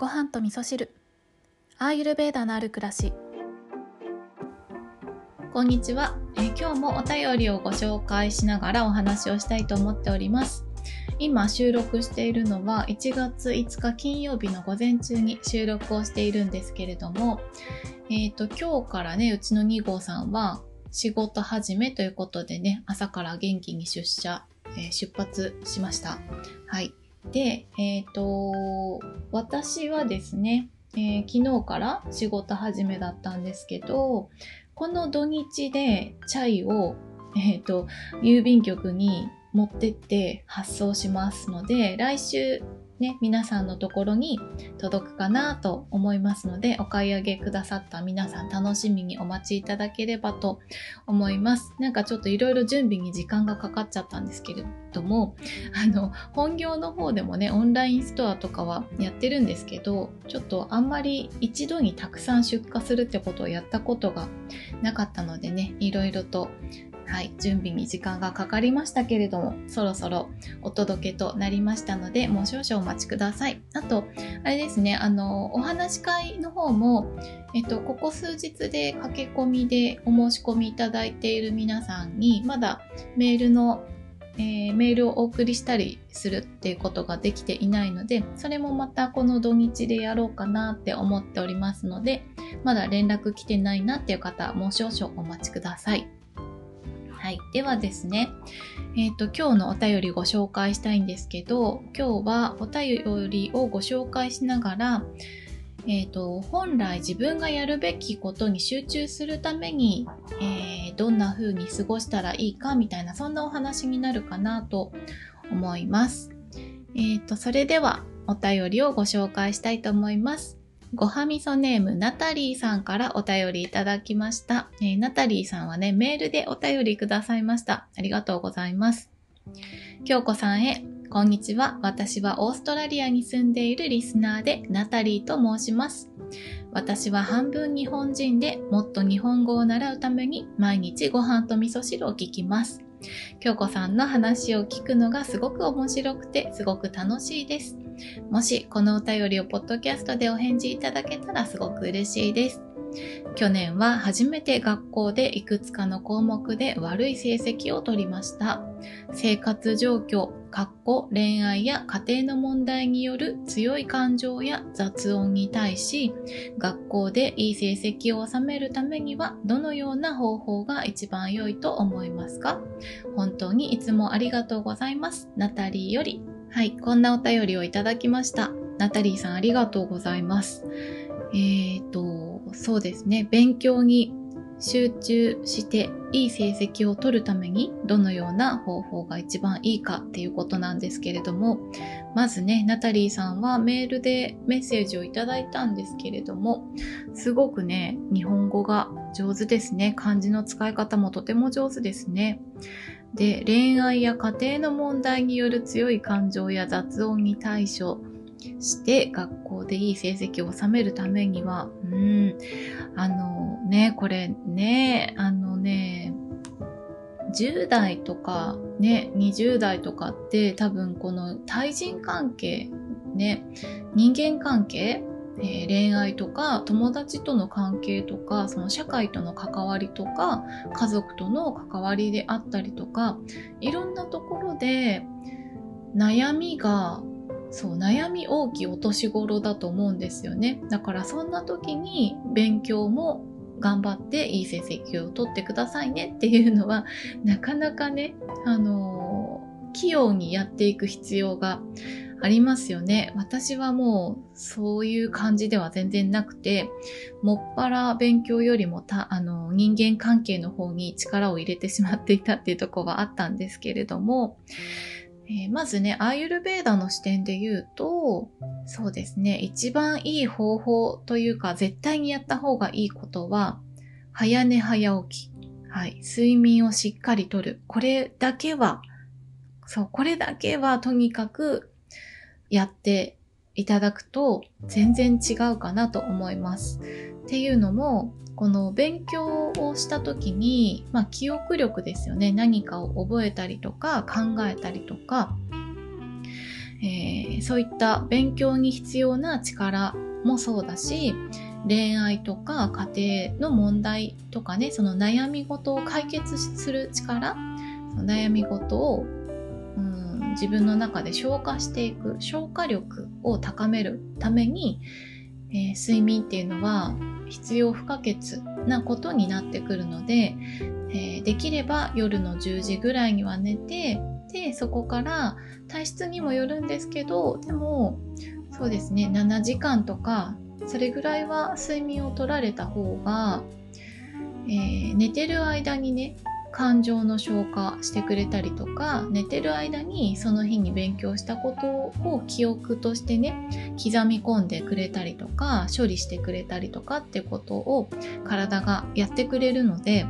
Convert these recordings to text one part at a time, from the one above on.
ご飯と味噌汁。アーユルベーダのある暮らし。こんにちは、えー今日もお便りをご紹介しながらお話をしたいと思っております。今収録しているのは1月5日金曜日の午前中に収録をしているんですけれどもえっ、と今日からねうちの2号さんは仕事始めということでね朝から元気に出社、えー出発しました。はい。で、えっ、と、私はですね、えー昨日から仕事始めだったんですけど、この土日でチャイを、えっ、と、郵便局に持ってって発送しますので、来週ね、皆さんのところに届くかなと思いますので、お買い上げくださった皆さん楽しみにお待ちいただければと思います。なんかちょっといろいろ準備に時間がかかっちゃったんですけれども、あの、本業の方でもね、オンラインストアとかはやってるんですけど、ちょっとあんまり一度にたくさん出荷するってことをやったことがなかったのでね、いろいろと、はい、準備に時間がかかりましたけれども、そろそろお届けとなりましたので、もう少々お待ちください。あと、あれですね、あの、お話し会の方も、えっと、ここ数日で駆け込みでお申し込みいただいている皆さんに、まだメールのえーメールをお送りしたりするっていうことができていないので、それもまたこの土日でやろうかなって思っておりますので、まだ連絡来てないなっていう方、もう少々お待ちください。はい。ではですね、えっ、と、今日のお便りご紹介したいんですけど、今日はお便りをご紹介しながら、えっ、と、本来自分がやるべきことに集中するために、えーどんな風に過ごしたらいいかみたいな、そんなお話になるかなと思います。えっ、と、それではお便りをご紹介したいと思います。ごはみそネームナタリーさんからお便りいただきました。えーナタリーさんはね、メールでお便りくださいました。ありがとうございます。京子さんへ、こんにちは。私はオーストラリアに住んでいるリスナーでナタリーと申します。私は半分日本人でもっと日本語を習うために毎日ご飯と味噌汁を聞きます。京子さんの話を聞くのがすごく面白くてすごく楽しいです。もしこのお便りをポッドキャストでお返事いただけたらすごく嬉しいです。去年は初めて学校でいくつかの項目で悪い成績を取りました。生活状況、かっこ恋愛や家庭の問題による強い感情や雑音に対し、学校でいい成績を収めるためにはどのような方法が一番良いと思いますか？本当にいつもありがとうございます。ナタリーより。はい、こんなお便りをいただきました。ナタリーさんありがとうございます。えーと、そうですね、勉強に集中していい成績を取るためにどのような方法が一番いいかっていうことなんですけれどもまずねナタリーさんはメールでメッセージをいただいたんですけれどもすごくね日本語が上手ですね。漢字の使い方もとても上手ですね。で恋愛や家庭の問題による強い感情や雑音に対処。して学校でいい成績を収めるためには、うん、あのね、これね、あのね、10代とかね、20代とかって多分この対人関係、ね、人間関係、えー恋愛とか友達との関係とかその社会との関わりとか家族との関わりであったりとかいろんなところで悩みがそう悩み大きいお年頃だと思うんですよね。だからそんな時に勉強も頑張っていい成績を取ってくださいね。っていうのはなかなかねあの器用にやっていく必要がありますよね。私はもうそういう感じでは全然なくてもっぱら勉強よりもたあの人間関係の方に力を入れてしまっていたっていうところはあったんですけれどもえーまずね、アーユルベーダの視点で言うと、そうですね、一番いい方法というか、絶対にやった方がいいことは、早寝早起き。はい。睡眠をしっかりとる。これだけは、そう、これだけはとにかくやっていただくと全然違うかなと思います。っていうのも、この勉強をした時に、まあ、記憶力ですよね。何かを覚えたりとか考えたりとか、えー、そういった勉強に必要な力もそうだし恋愛とか家庭の問題とかねその悩み事を解決する力悩み事をうん自分の中で消化していく消化力を高めるために、えー、睡眠っていうのは必要不可欠なことになってくるので、えー、できれば夜の10時ぐらいには寝てでそこから体質にもよるんですけどでもそうですね7時間とかそれぐらいは睡眠を取られた方が、えー、寝てる間にね感情の消化してくれたりとか寝てる間にその日に勉強したことを記憶としてね刻み込んでくれたりとか処理してくれたりとかってことを体がやってくれるので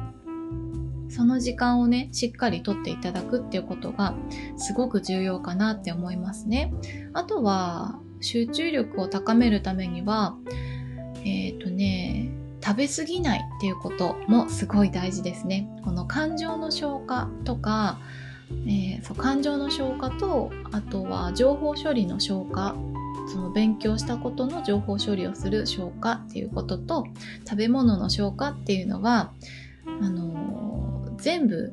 その時間をねしっかりとっていただくっていうことがすごく重要かなって思いますね。あとは集中力を高めるためにはえっ、ー、とね食べ過ぎないっていうこともすごい大事ですね。この感情の消化とか、えー、そう感情の消化とあとは情報処理の消化その勉強したことの情報処理をする消化っていうことと食べ物の消化っていうのはあのー、全部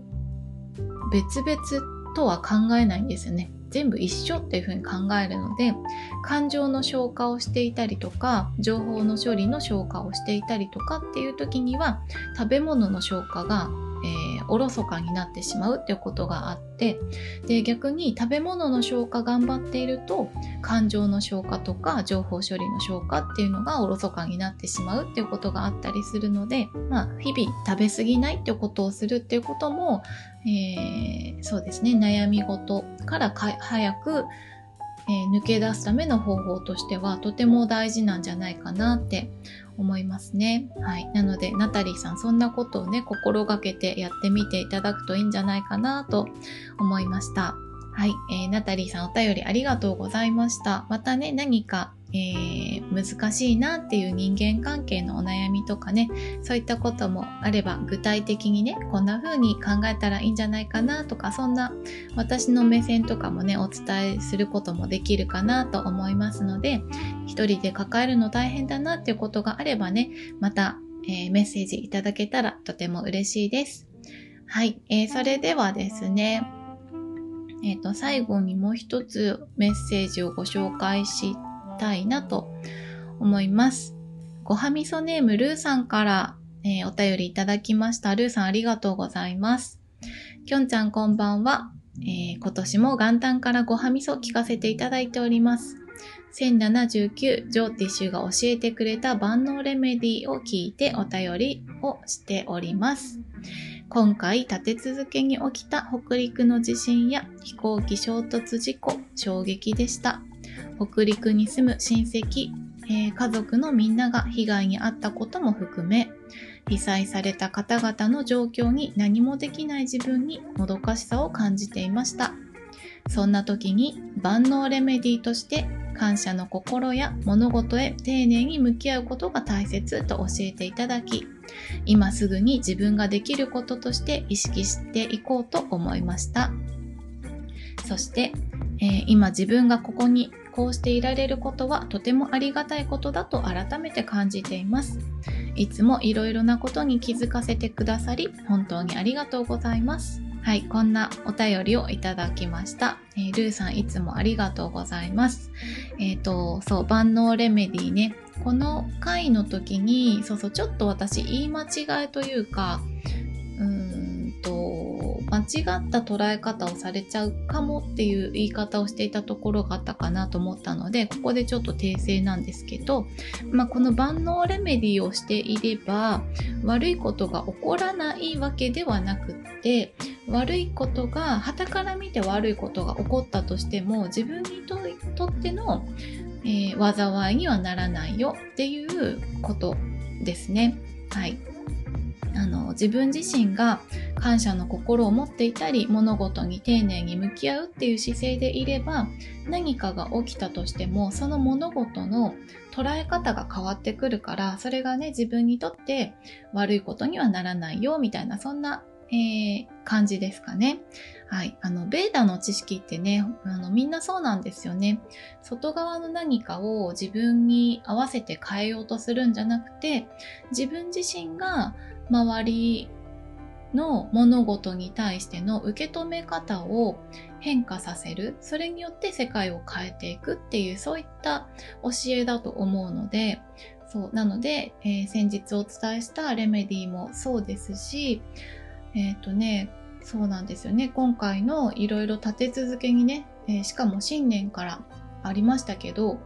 別々とは考えないんですよね。全部一緒っていうふうに考えるので感情の消化をしていたりとか情報の処理の消化をしていたりとかっていう時には食べ物の消化が、おろそかになってしまうっていうことがあってで逆に食べ物の消化頑張っていると感情の消化とか情報処理の消化っていうのがおろそかになってしまうっていうことがあったりするので、まあ、日々食べ過ぎないっていうことをするっていうことも、えー、そうですね悩み事から早くえー、抜け出すための方法としてはとても大事なんじゃないかなって思いますね。はい。なので、ナタリーさん、そんなことをね、心がけてやってみていただくといいんじゃないかなと思いました。はい。えー、ナタリーさん、お便りありがとうございました。またね、何かえー、難しいなっていう人間関係のお悩みとかねそういったこともあれば具体的にねこんな風に考えたらいいんじゃないかなとかそんな私の目線とかもねお伝えすることもできるかなと思いますので一人で抱えるの大変だなっていうことがあればねまた、えー、メッセージいただけたらとても嬉しいです。はい、えー、それではですねえっ、と、最後にもう一つメッセージをご紹介したいなと思います。ごはみそネームルーさんから、えー、お便りいただきました。ルーさんありがとうございます。きょんちゃんこんばんは。えー、今年も元旦からごはみそ聞かせていただいております。1079ジョーティッシュが教えてくれた万能レメディを聞いてお便りをしております。今回立て続けに起きた北陸の地震や飛行機衝突事故衝撃でした。北陸に住む親戚、えー、家族のみんなが被害に遭ったことも含め被災された方々の状況に何もできない自分にもどかしさを感じていました。そんな時に万能レメディーとして感謝の心や物事へ丁寧に向き合うことが大切と教えていただき今すぐに自分ができることとして意識していこうと思いました。そして、えー、今自分がここにこうしていられることはとてもありがたいことだと改めて感じています。いつもいろいろなことに気づかせてくださり、本当にありがとうございます。はい、こんなお便りをいただきました。えー、ルーさんいつもありがとうございます。えっ、ー、と、そう、万能レメディね。この回の時に、そうそう、ちょっと私言い間違いというか、間違った捉え方をされちゃうかもっていう言い方をしていたところがあったかなと思ったのでここでちょっと訂正なんですけど、まあ、この万能レメディをしていれば悪いことが起こらないわけではなくって悪いことが傍から見て悪いことが起こったとしても自分にとっての、えー、災いにはならないよっていうことですね。はいあの自分自身が感謝の心を持っていたり物事に丁寧に向き合うっていう姿勢でいれば何かが起きたとしてもその物事の捉え方が変わってくるからそれがね自分にとって悪いことにはならないよみたいなそんなえー、感じですかね。はい。あの、ベーダの知識ってね、あの、みんなそうなんですよね。外側の何かを自分に合わせて変えようとするんじゃなくて、自分自身が周りの物事に対しての受け止め方を変化させる。それによって世界を変えていくっていう、そういった教えだと思うので、そう。なので、えー、先日お伝えしたレメディもそうですし、えっ、ー、とね、そうなんですよね。今回のいろいろ立て続けにね、えー、しかも新年からありましたけど、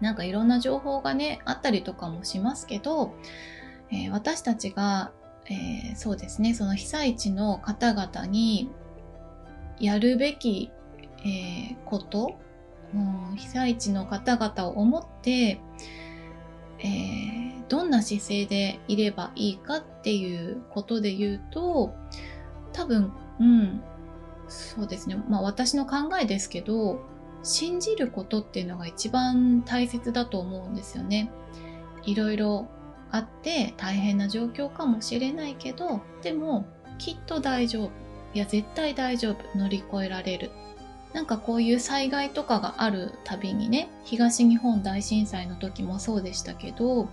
なんかいろんな情報がね、あったりとかもしますけど、えー、私たちが、えー、そうですね、その被災地の方々にやるべき、えこと、うん、被災地の方々を思って、えー、どんな姿勢でいればいいかっていうことで言うと、多分、うん、そうですね。まあ私の考えですけど、信じることっていうのが一番大切だと思うんですよね。いろいろあって大変な状況かもしれないけど、でもきっと大丈夫。いや、絶対大丈夫。乗り越えられる。なんかこういう災害とかがあるたびにね、東日本大震災の時もそうでしたけど、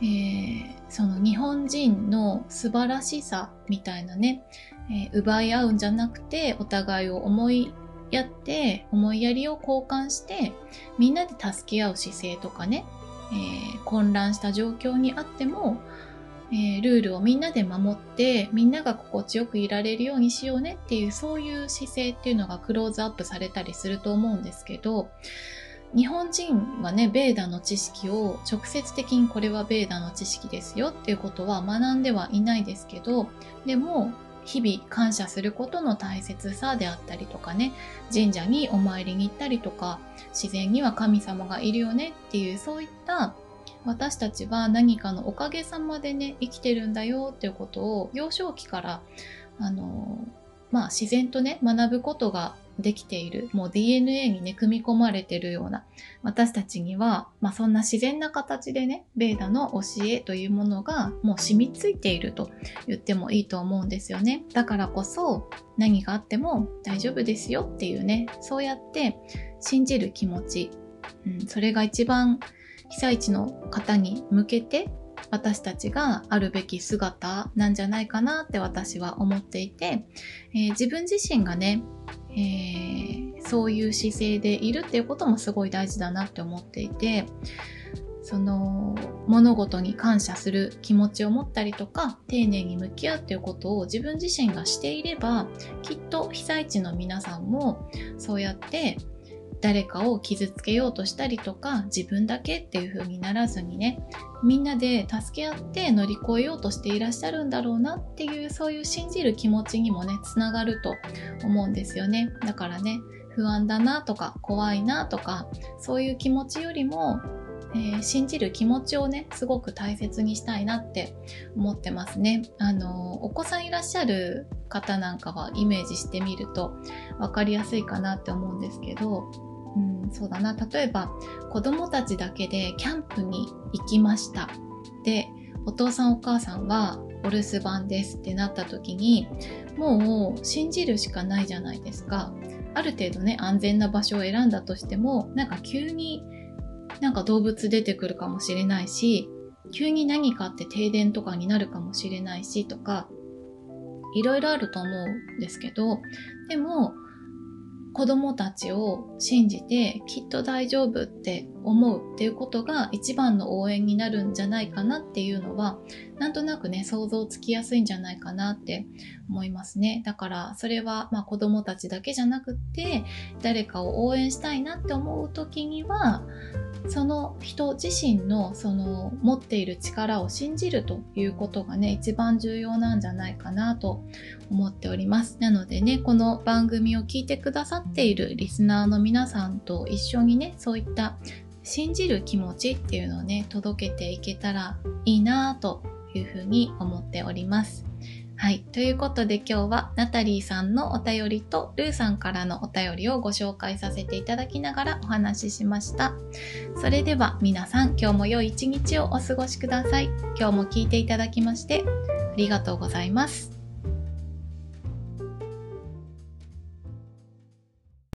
えー、その日本人の素晴らしさみたいなね、えー、奪い合うんじゃなくて、お互いを思いやって、思いやりを交換して、みんなで助け合う姿勢とかね、えー、混乱した状況にあっても、えー、ルールをみんなで守ってみんなが心地よくいられるようにしようねっていうそういう姿勢っていうのがクローズアップされたりすると思うんですけど日本人はねベーダの知識を直接的にこれはベーダの知識ですよっていうことは学んではいないですけどでも日々感謝することの大切さであったりとかね神社にお参りに行ったりとか自然には神様がいるよねっていうそういった私たちは何かのおかげさまでね生きてるんだよっていうことを幼少期からあのまあ自然とね学ぶことができているもう DNA にね組み込まれてるような私たちには、まあ、そんな自然な形でねベーダの教えというものがもう染みついていると言ってもいいと思うんですよね。だからこそ何があっても大丈夫ですよっていうねそうやって信じる気持ち、うん、それが一番被災地の方に向けて私たちがあるべき姿なんじゃないかなって私は思っていて、えー、自分自身がね、えー、そういう姿勢でいるっていうこともすごい大事だなって思っていてその物事に感謝する気持ちを持ったりとか丁寧に向き合うっていうことを自分自身がしていればきっと被災地の皆さんもそうやって誰かを傷つけようとしたりとか自分だけっていう風にならずにねみんなで助け合って乗り越えようとしていらっしゃるんだろうなっていうそういう信じる気持ちにもねつながると思うんですよねだからね不安だなとか怖いなとかそういう気持ちよりもえー、信じる気持ちをねすごく大切にしたいなって思ってますね。あのお子さんいらっしゃる方なんかはイメージしてみると分かりやすいかなって思うんですけどうん、そうだな。例えば子供たちだけでキャンプに行きました。でお父さんお母さんはお留守番ですってなった時にもう信じるしかないじゃないですか。ある程度ね安全な場所を選んだとしてもなんか急になんか動物出てくるかもしれないし急に何かあって停電とかになるかもしれないしとかいろいろあると思うんですけどでも子供たちを信じてきっと大丈夫って思うっていうことが一番の応援になるんじゃないかなっていうのはなんとなくね想像つきやすいんじゃないかなって思いますね。だからそれはまあ子供たちだけじゃなくって誰かを応援したいなって思う時にはその人自身のその持っている力を信じるということがね一番重要なんじゃないかなと思っております。なのでねこの番組を聞いてくださっているリスナーの皆さんと一緒にねそういった信じる気持ちっていうのをね届けていけたらいいなというふうに思っております。はい。ということで今日はナタリーさんのお便りとルーさんからのお便りをご紹介させていただきながらお話ししました。それでは皆さん今日も良い一日をお過ごしください。今日も聞いていただきましてありがとうございます。